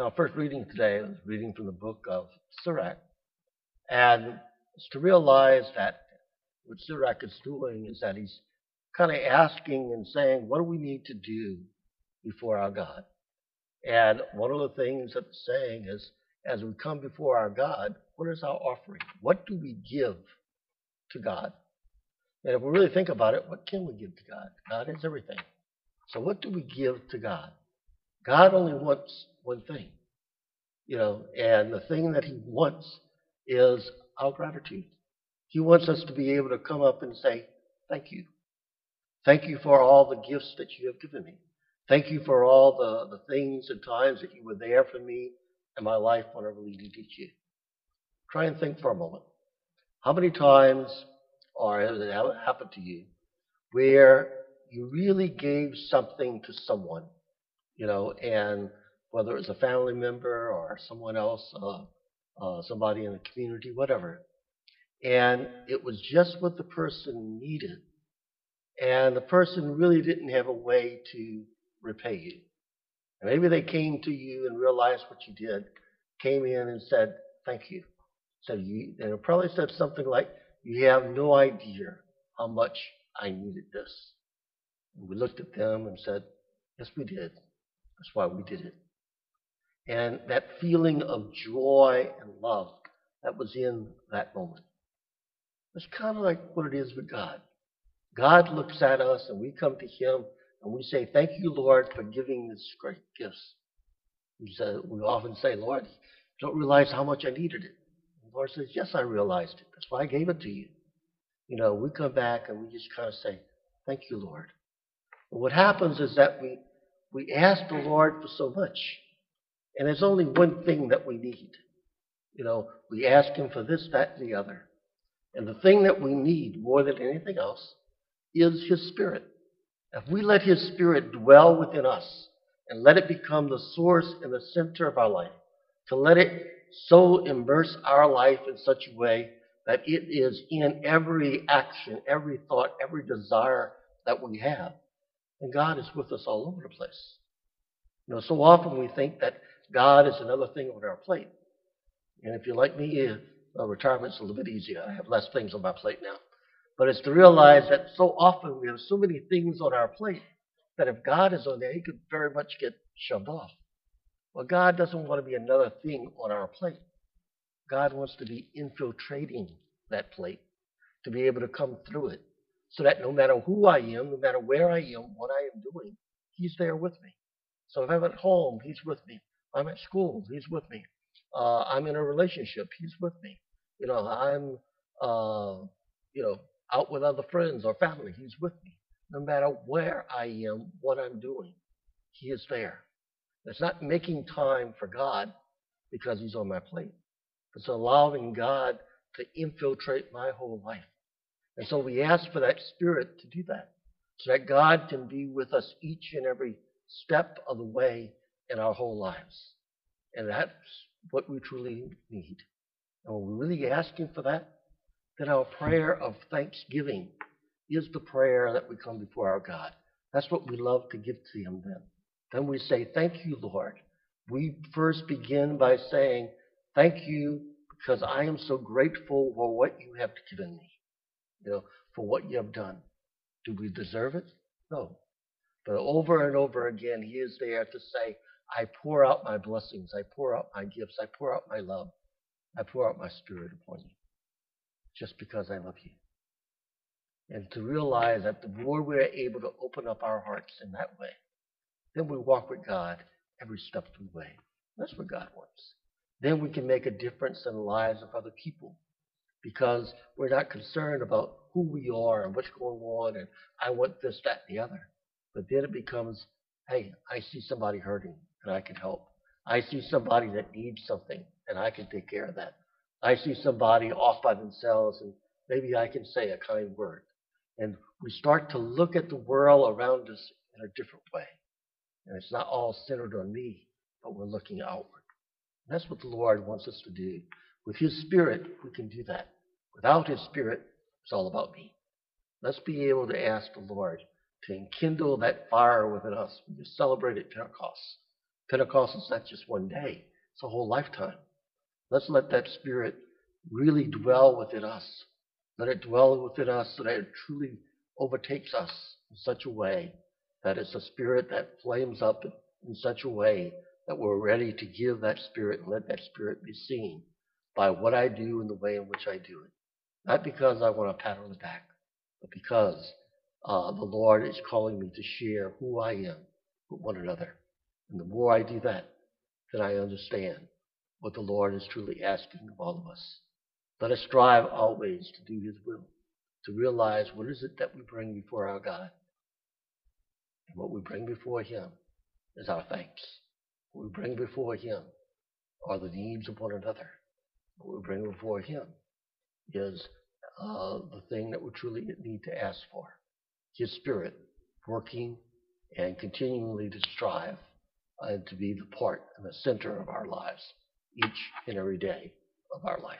Now, first reading today, I was reading from the book of Sirach. And it's to realize that what Sirach is doing is that he's kind of asking and saying, what do we need to do before our God? And one of the things that it's saying is, as we come before our God, what is our offering? What do we give to God? And if we really think about it, what can we give to God? God is everything. So what do we give to God? God only wants one thing, you know, and the thing that He wants is our gratitude. He wants us to be able to come up and say, Thank you. Thank you for all the gifts that you have given me. Thank you for all the, the things and times that you were there for me in my life when I really needed you. Try and think for a moment. How many times, or has it happened to you, where you really gave something to someone, you know, and whether it was a family member or someone else, uh, uh, somebody in the community, whatever, and it was just what the person needed, and the person really didn't have a way to repay you. And maybe they came to you and realized what you did, came in and said, Thank you. So you and it probably said something like, You have no idea how much I needed this. And we looked at them and said, Yes, we did. That's why we did it. And that feeling of joy and love that was in that moment. It's kind of like what it is with God. God looks at us and we come to Him and we say, Thank you, Lord, for giving these great gifts. We, often say, Lord, don't realize how much I needed it. And the Lord says, Yes, I realized it. That's why I gave it to you. You know, we come back and we just kind of say, Thank you, Lord. But what happens is that we, we ask the Lord for so much. And there's only one thing that we need. You know, we ask Him for this, that, and the other. And the thing that we need more than anything else is His Spirit. If we let His Spirit dwell within us and let it become the source and the center of our life, to let it so immerse our life in such a way that it is in every action, every thought, every desire that we have, then God is with us all over the place. You know, so often we think that God is another thing on our plate. And if you're like me, uh, retirement's a little bit easier. I have less things on my plate now. But it's to realize that so often we have so many things on our plate that if God is on there, he could very much get shoved off. Well, God doesn't want to be another thing on our plate. God wants to be infiltrating that plate, to be able to come through it, so that no matter who I am, no matter where I am, what I am doing, He's there with me. So if I'm at home, He's with me. I'm at school, He's with me. Uh, I'm in a relationship, He's with me. You know, I'm, uh, you know, out with other friends or family, He's with me. No matter where I am, what I'm doing, He is there. It's not making time for God because He's on my plate. It's allowing God to infiltrate my whole life. And so we ask for that Spirit to do that, so that God can be with us each and every step of the way in our whole lives. And that's what we truly need. And when we're really asking for that, then our prayer of thanksgiving is the prayer that we come before our God. That's what we love to give to Him then. Then we say, Thank you, Lord. We first begin by saying, Thank you because I am so grateful for what you have given me, you know, for what you have done. Do we deserve it? No. But over and over again, He is there to say, I pour out my blessings, I pour out my gifts, I pour out my love, I pour out my spirit upon you just because I love you. And to realize that the more we're able to open up our hearts in that way, then we walk with God every step of the way. That's what God wants. Then we can make a difference in the lives of other people because we're not concerned about who we are and what's going on and I want this, that, and the other. But then it becomes, hey, I see somebody hurting and I can help. I see somebody that needs something and I can take care of that. I see somebody off by themselves and maybe I can say a kind word. And we start to look at the world around us in a different way. And it's not all centered on me, but we're looking outward. And that's what the Lord wants us to do. With His Spirit, we can do that. Without His Spirit, it's all about me. Let's be able to ask the Lord to enkindle that fire within us. We just celebrated Pentecost. Pentecost is not just one day, it's a whole lifetime. Let's let that Spirit really dwell within us. Let it dwell within us so that it truly overtakes us in such a way that it's a Spirit that flames up in such a way that we're ready to give that Spirit and let that Spirit be seen by what I do and the way in which I do it. Not because I want a pat on the back, but because uh, the Lord is calling me to share who I am with one another. And the more I do that, then I understand what the Lord is truly asking of all of us. Let us strive always to do His will, to realize what is it that we bring before our God. And what we bring before Him is our thanks. What we bring before Him are the needs of one another. What we bring before Him is uh, the thing that we truly need to ask for. His Spirit working and continually to strive and to be the part and the center of our lives each and every day of our life.